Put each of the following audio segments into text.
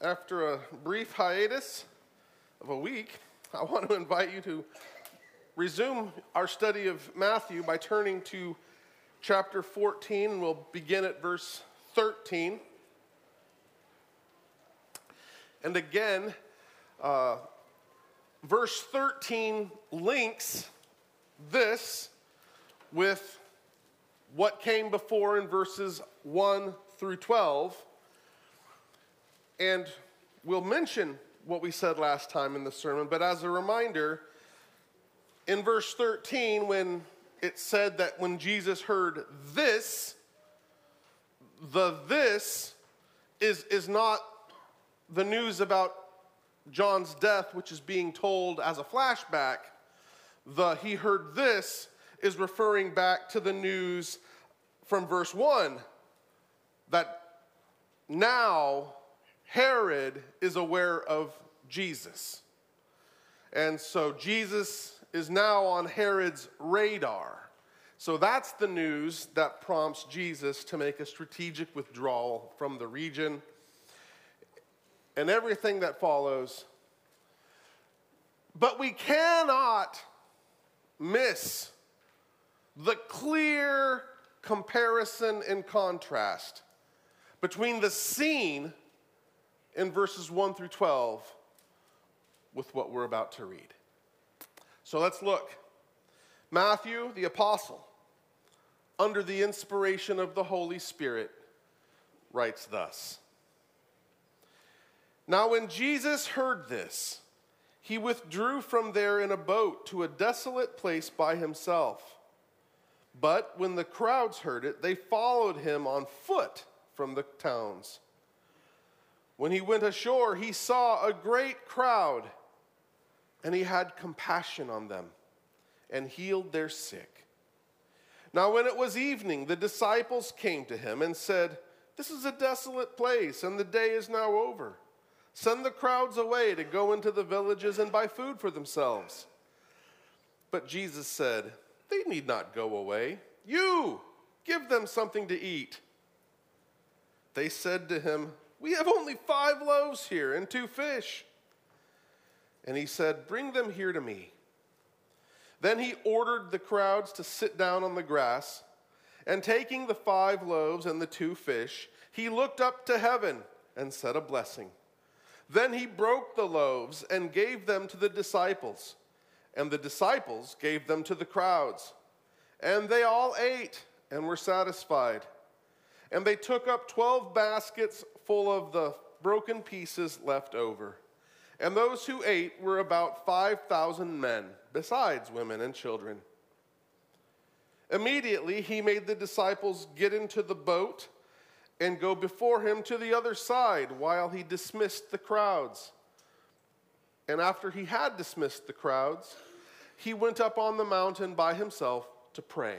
after a brief hiatus of a week, I want to invite you to resume our study of Matthew by turning to chapter 14, and we'll begin at verse 13. And again, uh, verse 13 links this with what came before in verses 1 through 12. And we'll mention what we said last time in the sermon, but as a reminder, in verse 13, when it said that when Jesus heard this, the this is, is not the news about John's death, which is being told as a flashback. The he heard this is referring back to the news from verse 1 that now Herod is aware of Jesus. And so Jesus is now on Herod's radar. So that's the news that prompts Jesus to make a strategic withdrawal from the region. And everything that follows. But we cannot miss the clear comparison and contrast between the scene in verses 1 through 12 with what we're about to read. So let's look. Matthew, the apostle, under the inspiration of the Holy Spirit, writes thus Now, when Jesus heard this, he withdrew from there in a boat to a desolate place by himself. But when the crowds heard it, they followed him on foot from the towns. When he went ashore, he saw a great crowd, and he had compassion on them and healed their sick. Now, when it was evening, the disciples came to him and said, This is a desolate place, and the day is now over. Send the crowds away to go into the villages and buy food for themselves. But Jesus said, They need not go away. You give them something to eat. They said to him, We have only five loaves here and two fish. And he said, Bring them here to me. Then he ordered the crowds to sit down on the grass, and taking the five loaves and the two fish, he looked up to heaven and said a blessing. Then he broke the loaves and gave them to the disciples, and the disciples gave them to the crowds. And they all ate and were satisfied. And they took up 12 baskets full of the broken pieces left over. And those who ate were about 5,000 men, besides women and children. Immediately, he made the disciples get into the boat and go before him to the other side while he dismissed the crowds. And after he had dismissed the crowds, he went up on the mountain by himself to pray.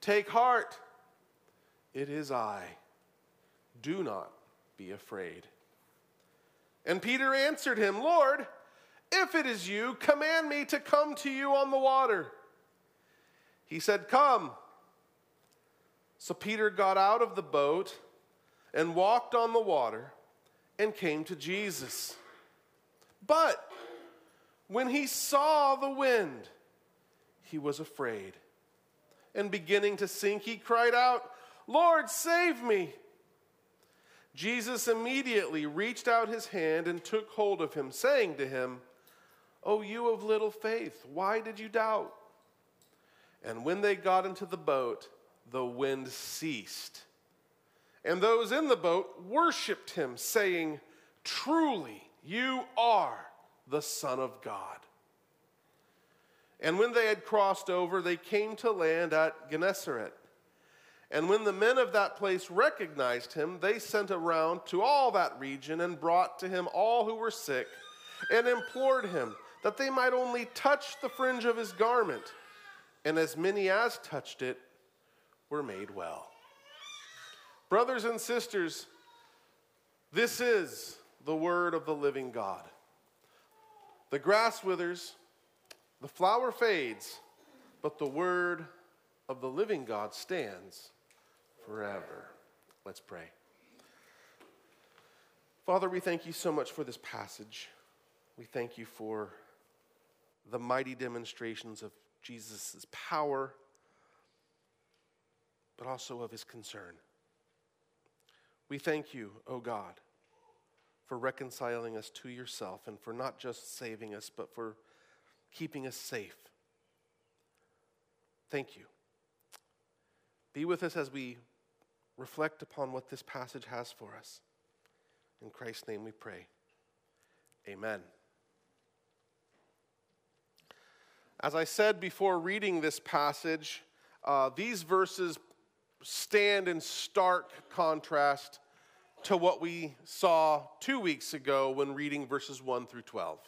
Take heart, it is I. Do not be afraid. And Peter answered him, Lord, if it is you, command me to come to you on the water. He said, Come. So Peter got out of the boat and walked on the water and came to Jesus. But when he saw the wind, he was afraid and beginning to sink, he cried out, Lord, save me. Jesus immediately reached out his hand and took hold of him, saying to him, O you of little faith, why did you doubt? And when they got into the boat, the wind ceased. And those in the boat worshiped him, saying, Truly, you are the Son of God. And when they had crossed over, they came to land at Gennesaret. And when the men of that place recognized him, they sent around to all that region and brought to him all who were sick and implored him that they might only touch the fringe of his garment. And as many as touched it were made well. Brothers and sisters, this is the word of the living God. The grass withers, the flower fades, but the word of the living God stands forever. Let's pray. Father, we thank you so much for this passage. We thank you for the mighty demonstrations of Jesus' power, but also of his concern. We thank you, O oh God, for reconciling us to yourself and for not just saving us, but for keeping us safe. Thank you. Be with us as we reflect upon what this passage has for us. In Christ's name we pray. Amen. As I said before reading this passage, uh, these verses stand in stark contrast to what we saw two weeks ago when reading verses 1 through 12.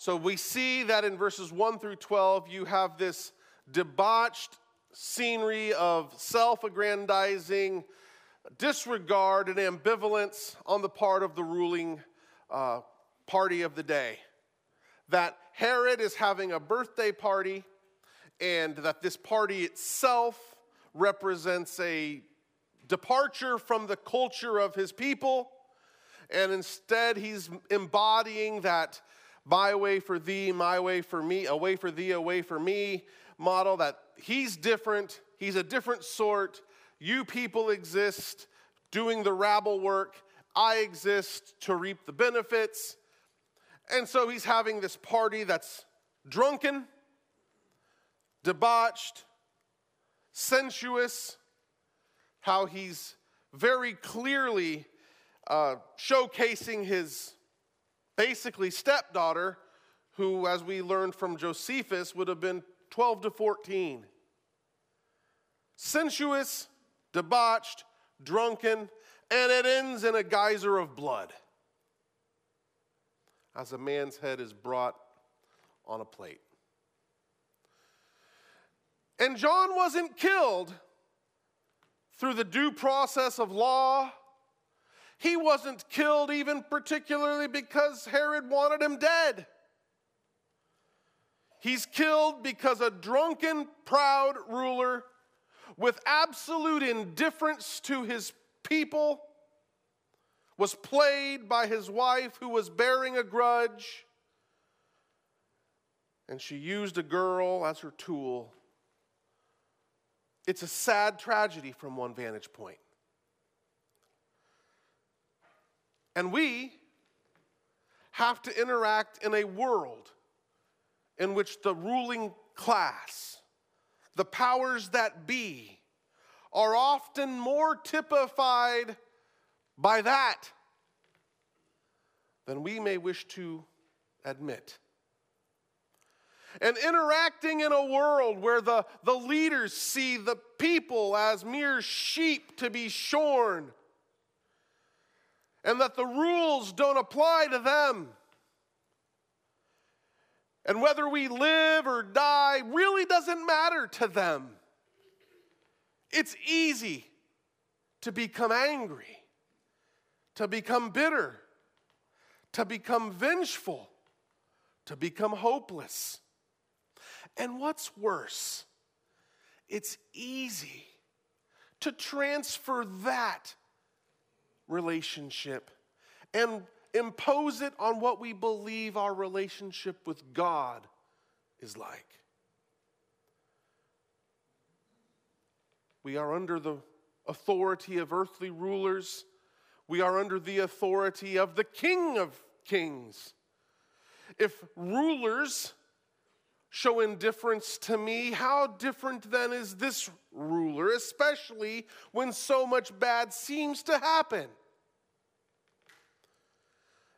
So we see that in verses 1 through 12, you have this debauched scenery of self aggrandizing disregard and ambivalence on the part of the ruling uh, party of the day. That Herod is having a birthday party, and that this party itself represents a departure from the culture of his people, and instead he's embodying that my way for thee, my way for me, a way for thee, a way for me model that he's different, he's a different sort. You people exist doing the rabble work, I exist to reap the benefits. And so he's having this party that's drunken, debauched, sensuous, how he's very clearly uh, showcasing his basically stepdaughter, who, as we learned from Josephus, would have been 12 to 14. Sensuous, debauched, drunken, and it ends in a geyser of blood as a man's head is brought on a plate. And John wasn't killed through the due process of law. He wasn't killed even particularly because Herod wanted him dead. He's killed because a drunken, proud ruler with absolute indifference to his people was played by his wife who was bearing a grudge. And she used a girl as her tool. It's a sad tragedy from one vantage point. And we have to interact in a world in which the ruling class, the powers that be, are often more typified by that than we may wish to admit. And interacting in a world where the, the leaders see the people as mere sheep to be shorn, and that the rules don't apply to them and whether we live or die really doesn't matter to them. It's easy to become angry, to become bitter, to become vengeful, to become hopeless. And what's worse, it's easy to transfer that relationship and impose it on what we believe our relationship with God is like. We are under the authority of earthly rulers. We are under the authority of the King of Kings. If rulers show indifference to me, how different then is this ruler, especially when so much bad seems to happen?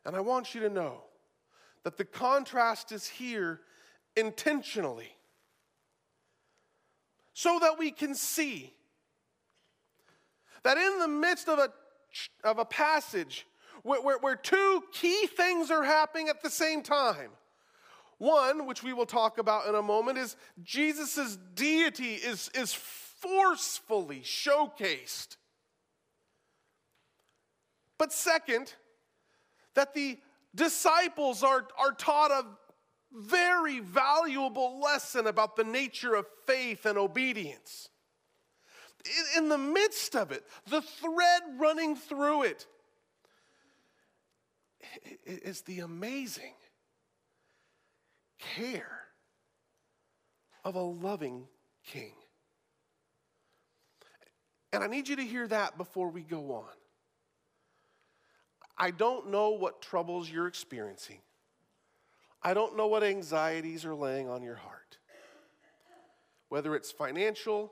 And I want you to know that the contrast is here intentionally so that we can see that in the midst of a, of a passage where, where, where two key things are happening at the same time, one, which we will talk about in a moment, is Jesus' deity is, is forcefully showcased. But second, that the disciples are, are taught a very valuable lesson about the nature of faith and obedience. In, in the midst of it, the thread running through it is the amazing care of a loving king. And I need you to hear that before we go on. I don't know what troubles you're experiencing. I don't know what anxieties are laying on your heart. Whether it's financial,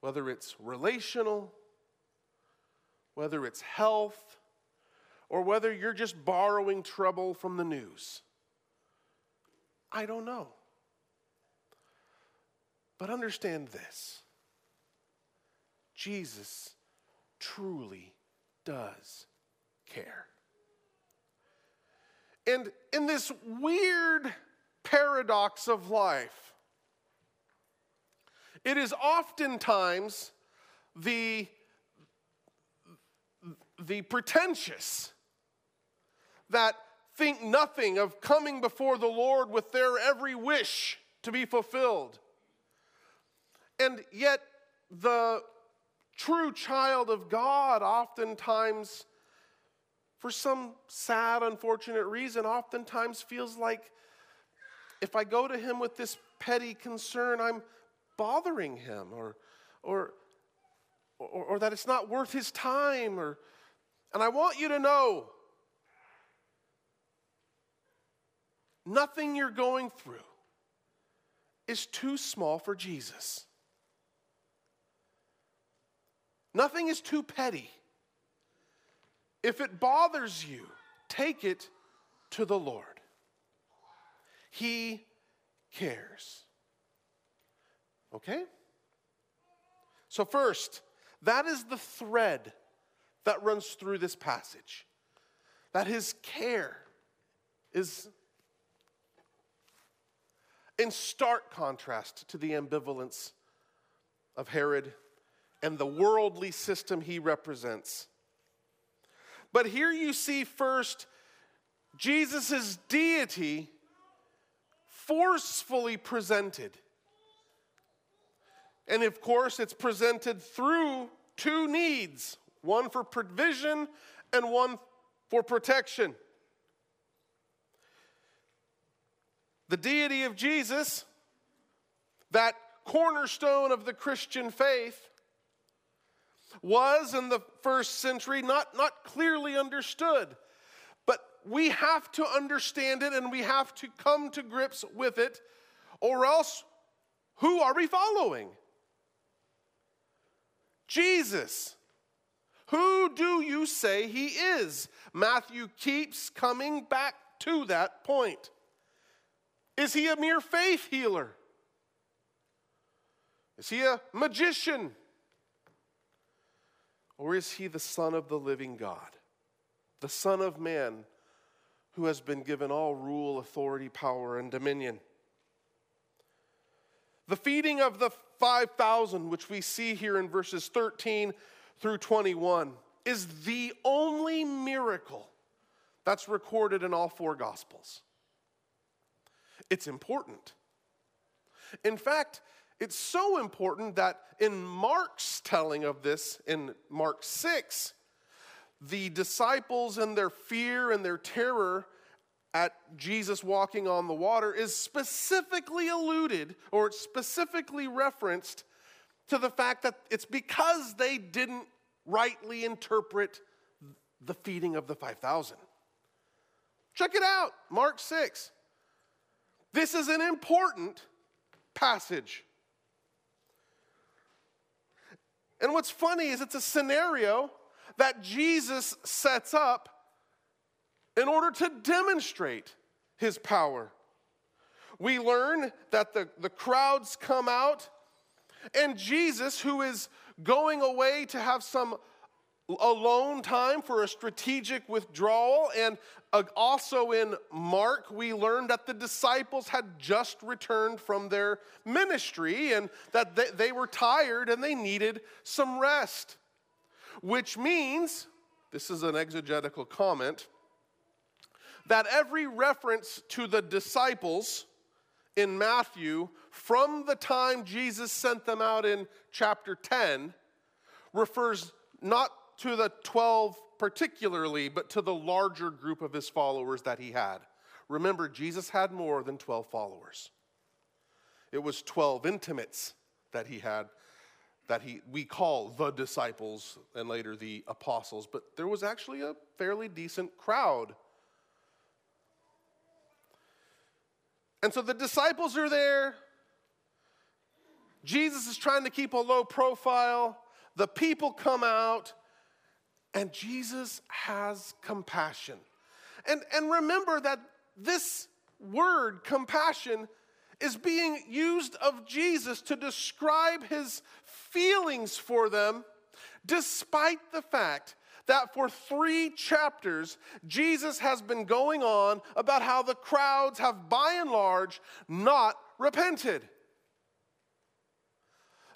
whether it's relational, whether it's health, or whether you're just borrowing trouble from the news. I don't know. But understand this Jesus truly does care. And in this weird paradox of life, it is oftentimes the, the pretentious that think nothing of coming before the Lord with their every wish to be fulfilled. And yet, the true child of God oftentimes, for some sad, unfortunate reason, oftentimes feels like if I go to him with this petty concern, I'm bothering him or, or, or, or that it's not worth his time. Or, and I want you to know nothing you're going through is too small for Jesus. Nothing is too petty. If it bothers you, take it to the Lord. He cares. Okay? So, first, that is the thread that runs through this passage. That his care is in stark contrast to the ambivalence of Herod and the worldly system he represents. But here you see first Jesus' deity forcefully presented. And of course, it's presented through two needs one for provision and one for protection. The deity of Jesus, that cornerstone of the Christian faith, was in the first century not, not clearly understood. But we have to understand it and we have to come to grips with it, or else who are we following? Jesus. Who do you say he is? Matthew keeps coming back to that point. Is he a mere faith healer? Is he a magician? Or is he the Son of the living God, the Son of man who has been given all rule, authority, power, and dominion? The feeding of the 5,000, which we see here in verses 13 through 21, is the only miracle that's recorded in all four Gospels. It's important. In fact, it's so important that in Mark's telling of this, in Mark 6, the disciples and their fear and their terror at Jesus walking on the water is specifically alluded or specifically referenced to the fact that it's because they didn't rightly interpret the feeding of the 5,000. Check it out, Mark 6. This is an important passage. And what's funny is it's a scenario that Jesus sets up in order to demonstrate his power. We learn that the, the crowds come out, and Jesus, who is going away to have some alone time for a strategic withdrawal. And uh, also in Mark, we learned that the disciples had just returned from their ministry and that they, they were tired and they needed some rest. Which means, this is an exegetical comment, that every reference to the disciples in Matthew from the time Jesus sent them out in chapter 10 refers not to the 12 particularly, but to the larger group of his followers that he had. Remember, Jesus had more than 12 followers. It was 12 intimates that he had that he we call the disciples and later the apostles, but there was actually a fairly decent crowd. And so the disciples are there. Jesus is trying to keep a low profile. The people come out and Jesus has compassion. And, and remember that this word, compassion, is being used of Jesus to describe his feelings for them, despite the fact that for three chapters, Jesus has been going on about how the crowds have by and large not repented.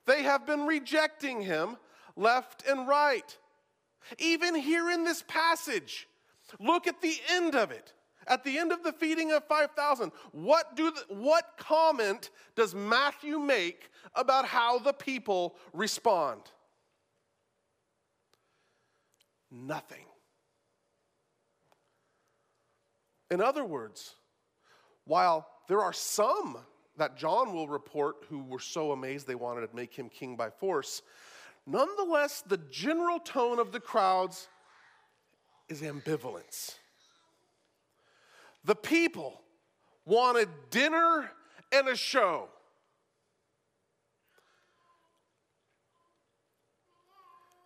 They have been rejecting him left and right. Even here in this passage, look at the end of it. At the end of the feeding of 5,000, what, do the, what comment does Matthew make about how the people respond? Nothing. In other words, while there are some that John will report who were so amazed they wanted to make him king by force, Nonetheless, the general tone of the crowds is ambivalence. The people wanted dinner and a show.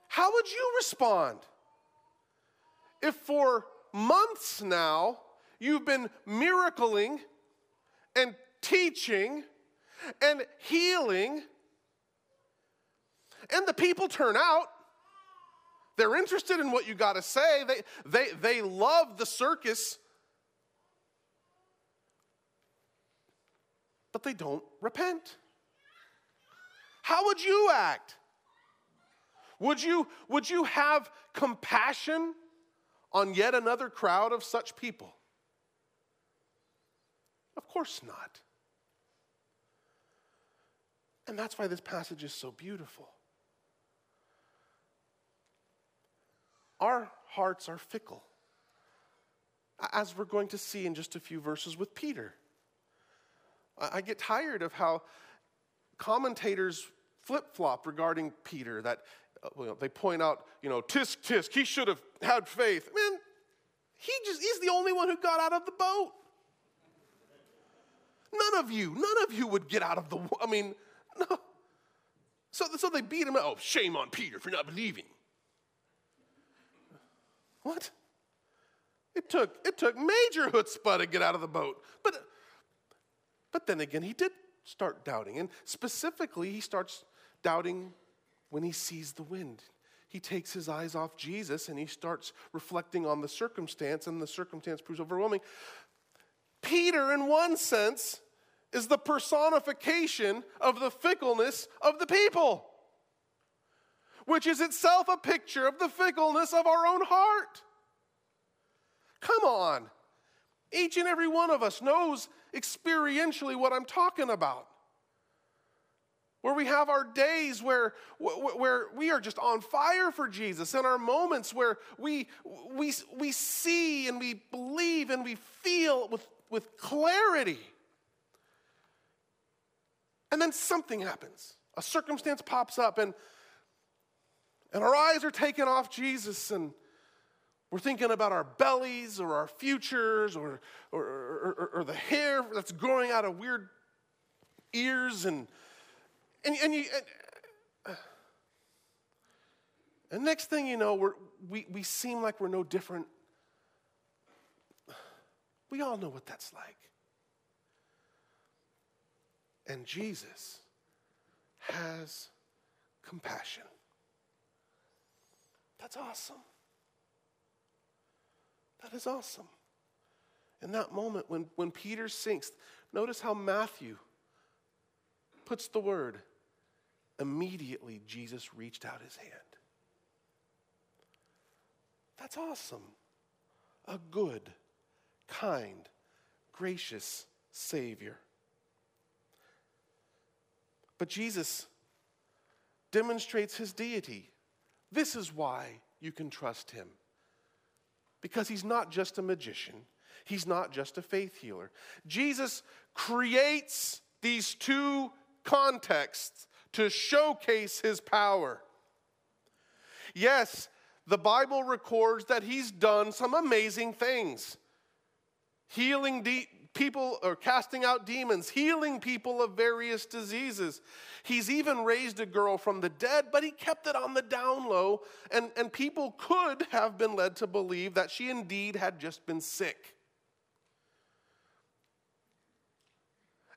How would you respond if for months now you've been miracling and teaching and healing and the people turn out. They're interested in what you got to say. They, they, they love the circus, but they don't repent. How would you act? Would you, would you have compassion on yet another crowd of such people? Of course not. And that's why this passage is so beautiful. Our hearts are fickle, as we're going to see in just a few verses with Peter. I get tired of how commentators flip flop regarding Peter, that uh, well, they point out, you know, tisk tisk, he should have had faith. Man, he just, he's the only one who got out of the boat. None of you, none of you would get out of the, I mean, no. So, so they beat him. Up. Oh, shame on Peter for not believing. What? It took, it took major chutzpah to get out of the boat. But, but then again, he did start doubting. And specifically, he starts doubting when he sees the wind. He takes his eyes off Jesus and he starts reflecting on the circumstance, and the circumstance proves overwhelming. Peter, in one sense, is the personification of the fickleness of the people which is itself a picture of the fickleness of our own heart. Come on. Each and every one of us knows experientially what I'm talking about. Where we have our days where, where we are just on fire for Jesus, and our moments where we, we, we see and we believe and we feel with, with clarity. And then something happens. A circumstance pops up, and and our eyes are taken off Jesus and we're thinking about our bellies or our futures or, or, or, or, the hair that's growing out of weird ears and, and, and, you, and, and next thing you know, we, we seem like we're no different. We all know what that's like. And Jesus has compassion. That's awesome. That is awesome. In that moment, when, when Peter sinks, notice how Matthew puts the word immediately Jesus reached out his hand. That's awesome. A good, kind, gracious Savior. But Jesus demonstrates his deity. This is why you can trust him. Because he's not just a magician, he's not just a faith healer. Jesus creates these two contexts to showcase his power. Yes, the Bible records that he's done some amazing things healing de- people or casting out demons, healing people of various diseases. He's even raised a girl from the dead, but he kept it on the down low, and, and people could have been led to believe that she indeed had just been sick.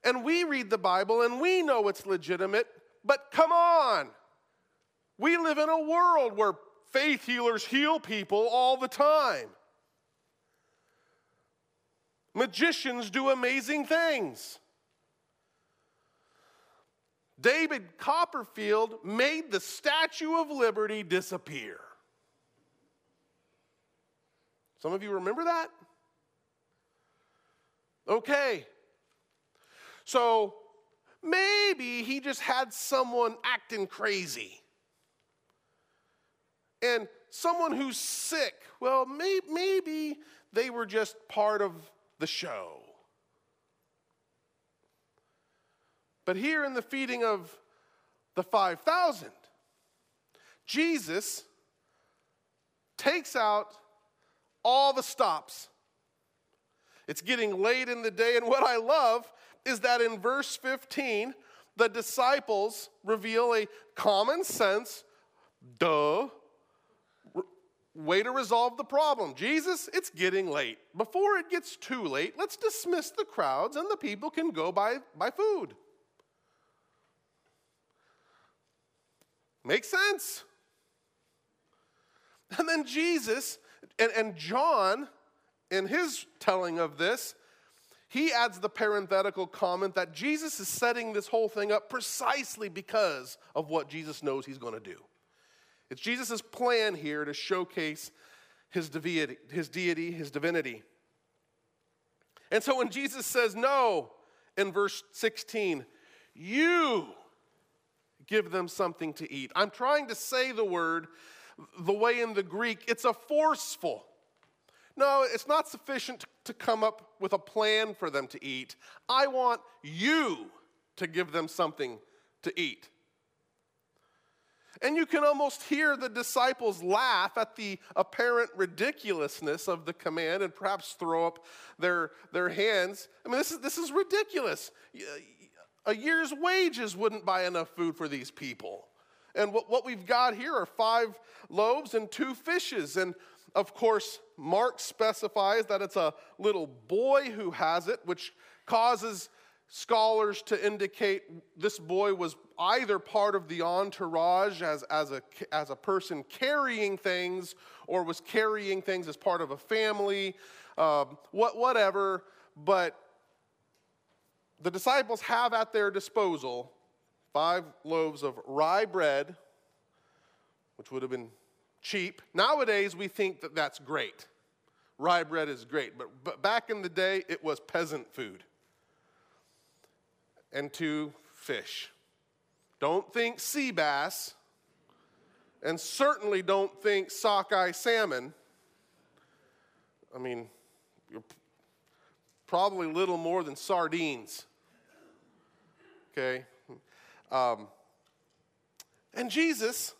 And we read the Bible and we know it's legitimate, but come on. We live in a world where faith healers heal people all the time. Magicians do amazing things. David Copperfield made the Statue of Liberty disappear. Some of you remember that? Okay. So maybe he just had someone acting crazy. And someone who's sick, well, may, maybe they were just part of the show. But here in the feeding of the 5,000, Jesus takes out all the stops. It's getting late in the day, and what I love is that in verse 15, the disciples reveal a common sense, duh, way to resolve the problem. Jesus, it's getting late. Before it gets too late, let's dismiss the crowds and the people can go buy, buy food. Makes sense. And then Jesus, and, and John, in his telling of this, he adds the parenthetical comment that Jesus is setting this whole thing up precisely because of what Jesus knows he's going to do. It's Jesus' plan here to showcase his deity, his deity, his divinity. And so when Jesus says no in verse 16, you give them something to eat. I'm trying to say the word the way in the Greek, it's a forceful. No, it's not sufficient to come up with a plan for them to eat. I want you to give them something to eat. And you can almost hear the disciples laugh at the apparent ridiculousness of the command and perhaps throw up their, their hands. I mean, this is, this is ridiculous. A year's wages wouldn't buy enough food for these people. And what, what we've got here are five loaves and two fishes. And of course, Mark specifies that it's a little boy who has it, which causes scholars to indicate this boy was either part of the entourage as, as, a, as a person carrying things or was carrying things as part of a family, um, what, whatever. But the disciples have at their disposal five loaves of rye bread, which would have been cheap. Nowadays, we think that that's great. Rye bread is great, but, but back in the day, it was peasant food and two fish. Don't think sea bass, and certainly don't think sockeye salmon. I mean, you're probably little more than sardines. Okay? Um, and Jesus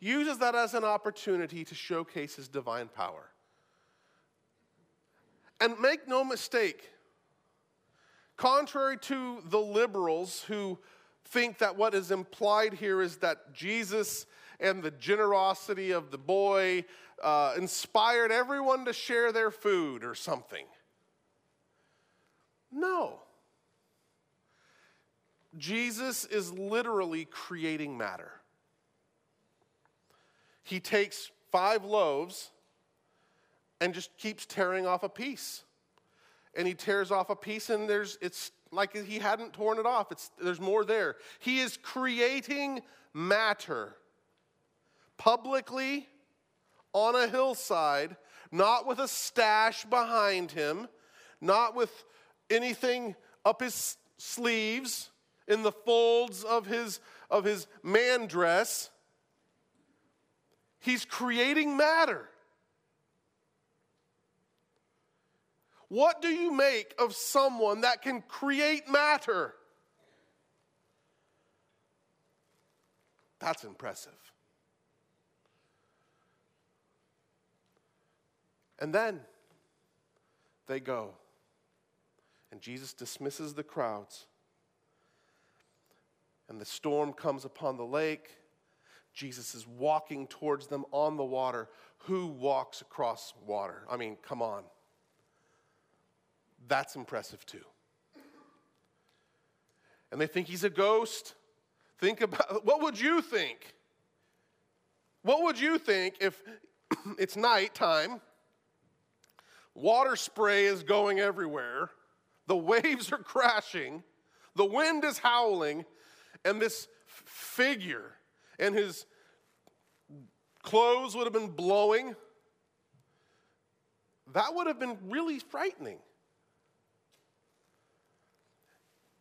uses that as an opportunity to showcase his divine power. And make no mistake, Contrary to the liberals who think that what is implied here is that Jesus and the generosity of the boy uh, inspired everyone to share their food or something. No. Jesus is literally creating matter. he takes five loaves and just keeps tearing off a piece. And he tears off a piece, and there's it's like he hadn't torn it off. It's, there's more there. He is creating matter publicly on a hillside, not with a stash behind him, not with anything up his sleeves, in the folds of his, of his man dress. He's creating matter. What do you make of someone that can create matter? That's impressive. And then they go. And Jesus dismisses the crowds. And the storm comes upon the lake. Jesus is walking towards them on the water. Who walks across water? I mean, come on. That's impressive too. And they think he's a ghost. Think about what would you think? What would you think if it's nighttime, water spray is going everywhere, the waves are crashing, the wind is howling, and this figure and his clothes would have been blowing? That would have been really frightening.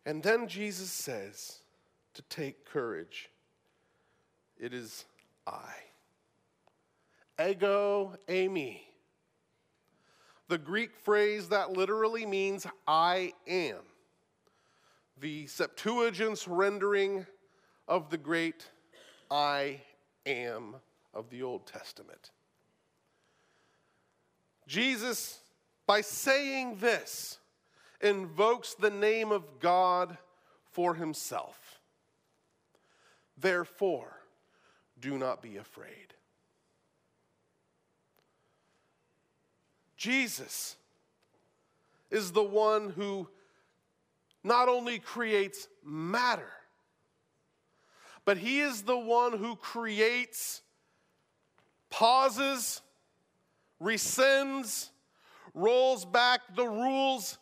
And then Jesus says to take courage. It is I. Ego eimi. The Greek phrase that literally means I am. The Septuagint's rendering of the great I am of the Old Testament. Jesus, by saying this, invokes the name of God for himself. Therefore, do not be afraid. Jesus is the one who not only creates matter, but he is the one who creates, pauses, rescinds, rolls back the rules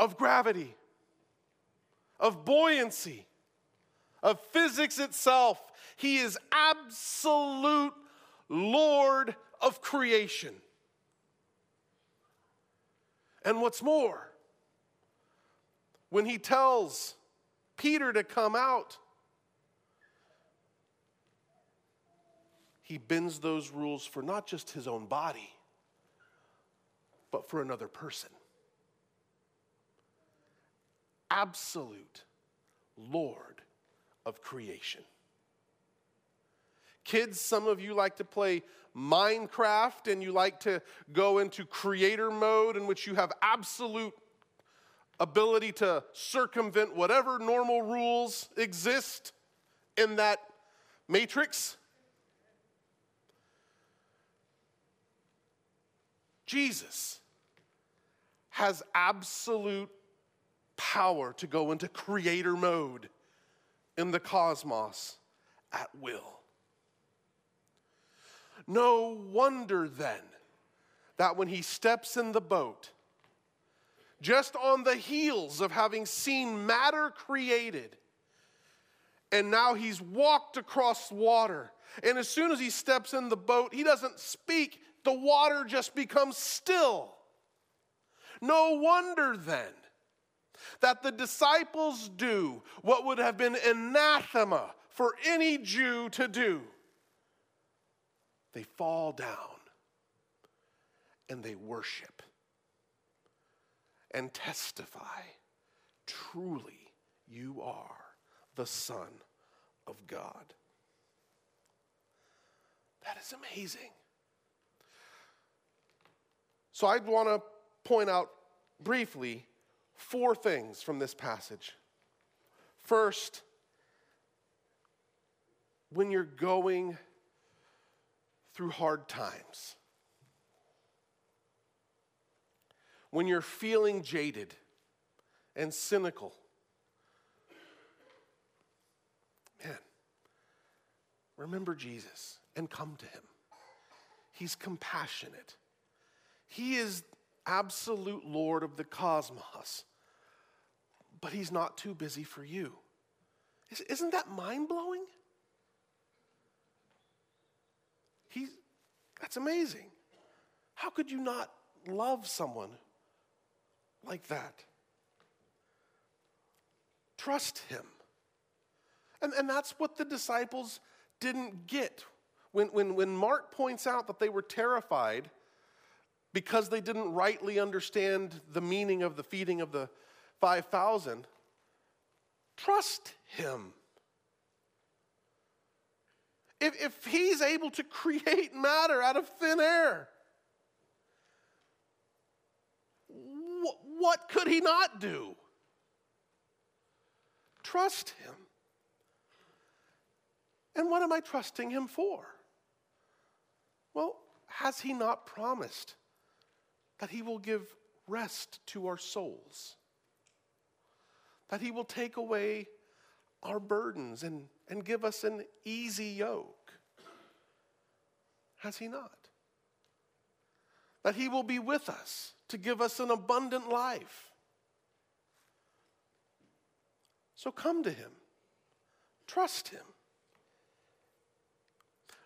of gravity, of buoyancy, of physics itself. He is absolute Lord of creation. And what's more, when he tells Peter to come out, he bends those rules for not just his own body, but for another person absolute Lord of creation. Kids, some of you like to play Minecraft and you like to go into creator mode in which you have absolute ability to circumvent whatever normal rules exist in that matrix. Jesus has absolute power to go into creator mode in the cosmos at will. No wonder then that when he steps in the boat, just on the heels of having seen matter created, and now he's walked across water. And as soon as he steps in the boat, he doesn't speak, the water just becomes still. No wonder then that the disciples do what would have been anathema for any Jew to do. They fall down and they worship and testify truly, you are the Son of God. That is amazing. So I'd want to point out briefly four things from this passage. First, when you're going through hard times, when you're feeling jaded and cynical, man, remember Jesus and come to him. He's compassionate. He is absolute Lord of the cosmos, but he's not too busy for you. Isn't that mind blowing? He's, that's amazing. How could you not love someone like that? Trust him. And, and that's what the disciples didn't get. When, when, when Mark points out that they were terrified because they didn't rightly understand the meaning of the feeding of the 5,000, trust him. If, if he's able to create matter out of thin air, wh- what could he not do? Trust him. And what am I trusting him for? Well, has he not promised that he will give rest to our souls? That he will take away our burdens and, and give us an easy yoke? Has he not? That he will be with us to give us an abundant life. So come to him, trust him.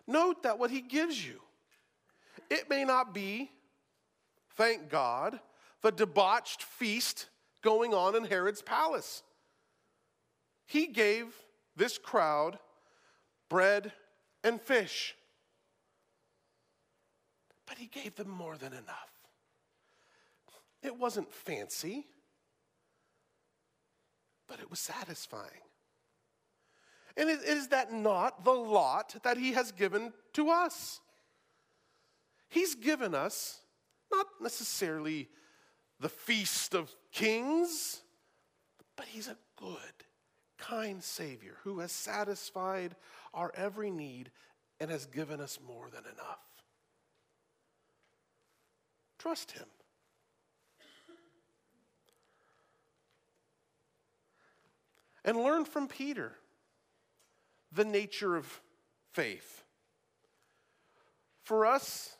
Note that what he gives you, it may not be, thank God, the debauched feast going on in Herod's palace. He gave this crowd bread and fish. But he gave them more than enough. It wasn't fancy, but it was satisfying. And is that not the lot that he has given to us? He's given us not necessarily the feast of kings, but he's a good, kind Savior who has satisfied our every need and has given us more than enough. Trust him. And learn from Peter the nature of faith. For us,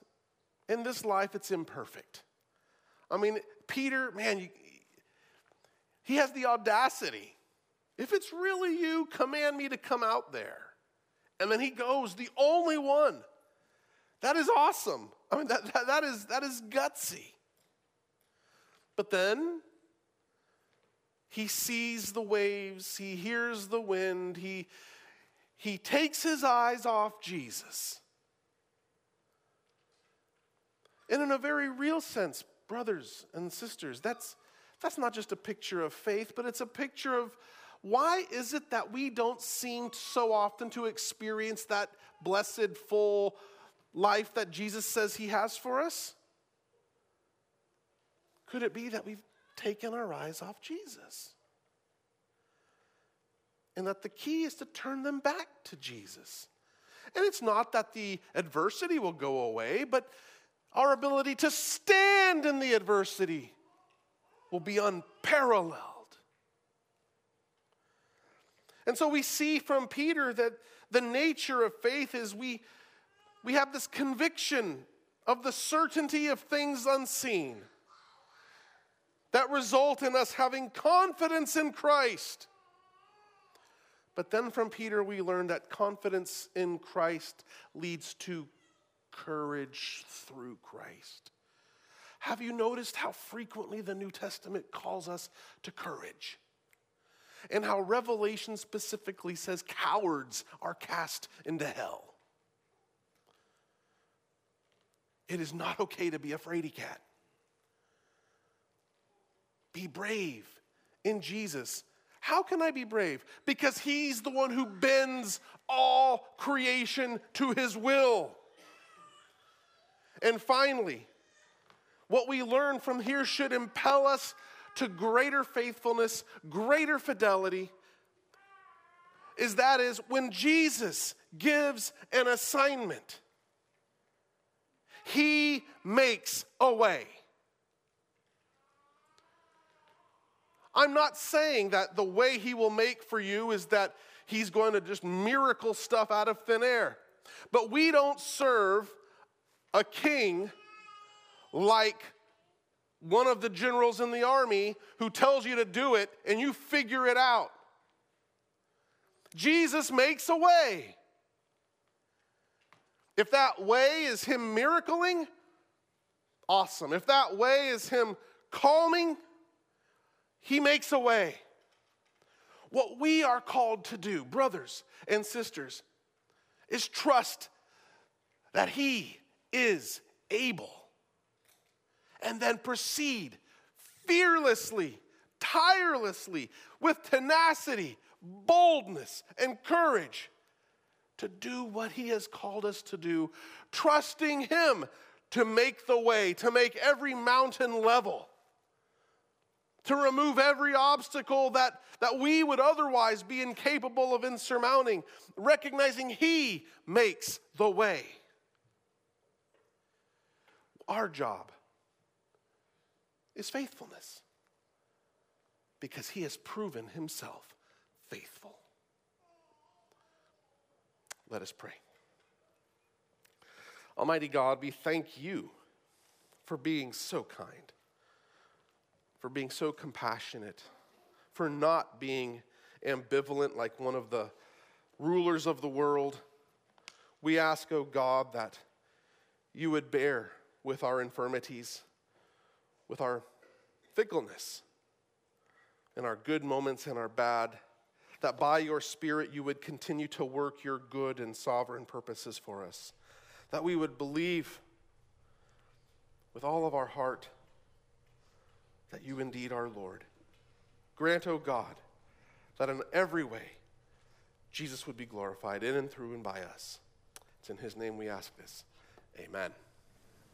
in this life, it's imperfect. I mean, Peter, man, you, he has the audacity. If it's really you, command me to come out there. And then he goes, the only one. That is awesome. I mean, that, that, that, is, that is gutsy. But then he sees the waves, he hears the wind, he, he takes his eyes off Jesus. And in a very real sense, brothers and sisters, that's, that's not just a picture of faith, but it's a picture of why is it that we don't seem so often to experience that blessed, full life that Jesus says he has for us? Could it be that we've taken our eyes off Jesus? and that the key is to turn them back to Jesus. And it's not that the adversity will go away, but our ability to stand in the adversity will be unparalleled. And so we see from Peter that the nature of faith is we, we have this conviction of the certainty of things unseen that result in us having confidence in Christ but then from Peter, we learn that confidence in Christ leads to courage through Christ. Have you noticed how frequently the New Testament calls us to courage? And how Revelation specifically says cowards are cast into hell. It is not okay to be a fraidy cat. Be brave in Jesus how can I be brave? Because he's the one who bends all creation to his will. And finally, what we learn from here should impel us to greater faithfulness, greater fidelity. Is that is when Jesus gives an assignment, he makes a way. I'm not saying that the way He will make for you is that he's going to just miracle stuff out of thin air. But we don't serve a king like one of the generals in the army who tells you to do it and you figure it out. Jesus makes a way. If that way is him miracling, awesome. If that way is him calming, he makes a way. What we are called to do, brothers and sisters, is trust that he is able and then proceed fearlessly, tirelessly, with tenacity, boldness, and courage to do what He has called us to do, trusting Him to make the way, to make every mountain level, to remove every obstacle that, that we would otherwise be incapable of insurmounting, recognizing He makes the way. Our job is faithfulness because He has proven Himself faithful. Let us pray. Almighty God, we thank you for being so kind, for being so compassionate, for not being ambivalent like one of the rulers of the world. We ask, O oh God, that you would bear with our infirmities, with our fickleness, and our good moments and our bad that by your Spirit you would continue to work your good and sovereign purposes for us, that we would believe with all of our heart that you indeed are Lord. Grant, O oh God, that in every way Jesus would be glorified in and through and by us. It's in his name we ask this. Amen.